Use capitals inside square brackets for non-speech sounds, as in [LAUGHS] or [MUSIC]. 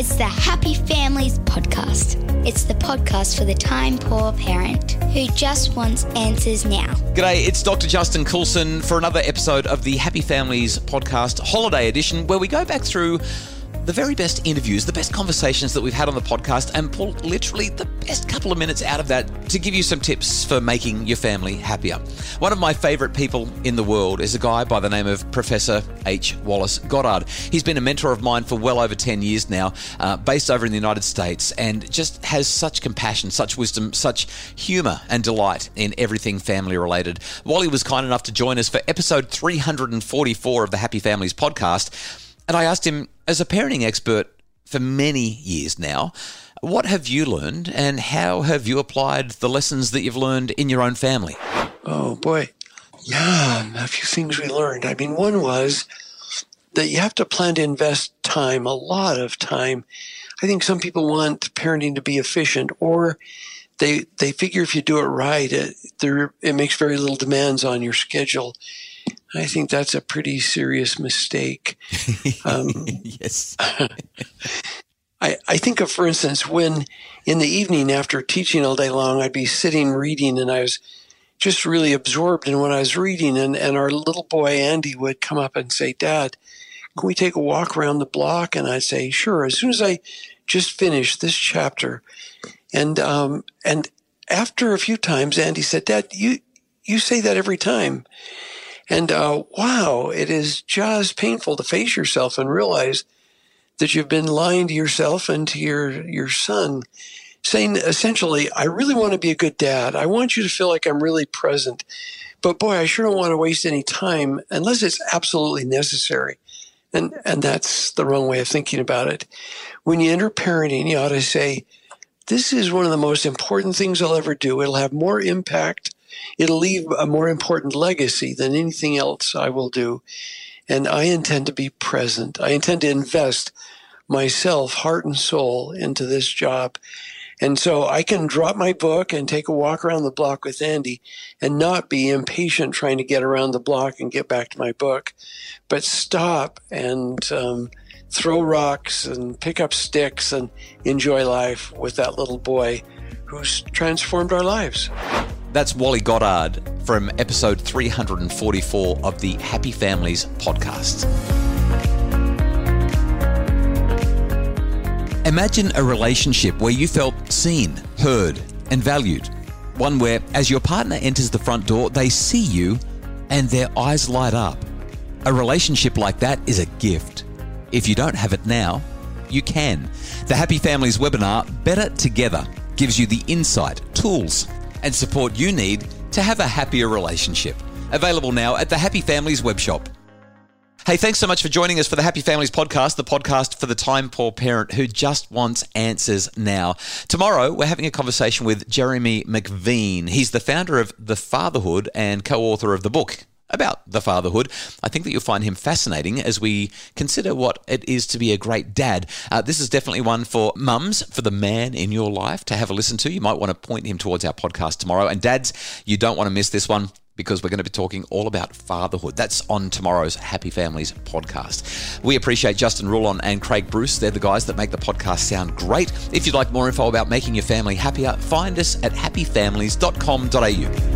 It's the Happy Families Podcast. It's the podcast for the time poor parent who just wants answers now. G'day, it's Dr. Justin Coulson for another episode of the Happy Families Podcast Holiday Edition, where we go back through the very best interviews, the best conversations that we've had on the podcast, and pull literally the best couple of minutes out of that to give you some tips for making your family happier. One of my favorite people in the world is a guy by the name of Professor H. Wallace Goddard. He's been a mentor of mine for well over 10 years now, uh, based over in the United States, and just has such compassion, such wisdom, such humor and delight in everything family related. Wally was kind enough to join us for episode 344 of the Happy Families podcast. And I asked him, as a parenting expert for many years now, what have you learned and how have you applied the lessons that you've learned in your own family? Oh, boy. Yeah, a few things we learned. I mean, one was that you have to plan to invest time, a lot of time. I think some people want parenting to be efficient or they they figure if you do it right, it, there, it makes very little demands on your schedule I think that's a pretty serious mistake. [LAUGHS] Um, yes. [LAUGHS] I, I think of, for instance, when in the evening after teaching all day long, I'd be sitting reading and I was just really absorbed in what I was reading. And, and our little boy, Andy, would come up and say, Dad, can we take a walk around the block? And I'd say, sure. As soon as I just finished this chapter. And, um, and after a few times, Andy said, Dad, you, you say that every time. And uh, wow, it is just painful to face yourself and realize that you've been lying to yourself and to your your son, saying essentially, "I really want to be a good dad. I want you to feel like I'm really present, but boy, I sure don't want to waste any time unless it's absolutely necessary." And and that's the wrong way of thinking about it. When you enter parenting, you ought to say, "This is one of the most important things I'll ever do. It'll have more impact." It'll leave a more important legacy than anything else I will do. And I intend to be present. I intend to invest myself, heart and soul, into this job. And so I can drop my book and take a walk around the block with Andy and not be impatient trying to get around the block and get back to my book, but stop and um, throw rocks and pick up sticks and enjoy life with that little boy who's transformed our lives. That's Wally Goddard from episode 344 of the Happy Families podcast. Imagine a relationship where you felt seen, heard, and valued. One where, as your partner enters the front door, they see you and their eyes light up. A relationship like that is a gift. If you don't have it now, you can. The Happy Families webinar, Better Together, gives you the insight, tools, and support you need to have a happier relationship. Available now at the Happy Families webshop. Hey, thanks so much for joining us for the Happy Families podcast, the podcast for the time poor parent who just wants answers now. Tomorrow, we're having a conversation with Jeremy McVean. He's the founder of The Fatherhood and co author of the book about the fatherhood. I think that you'll find him fascinating as we consider what it is to be a great dad. Uh, this is definitely one for mums, for the man in your life to have a listen to. You might want to point him towards our podcast tomorrow. And dads, you don't want to miss this one because we're going to be talking all about fatherhood. That's on tomorrow's Happy Families podcast. We appreciate Justin Rulon and Craig Bruce. They're the guys that make the podcast sound great. If you'd like more info about making your family happier, find us at happyfamilies.com.au.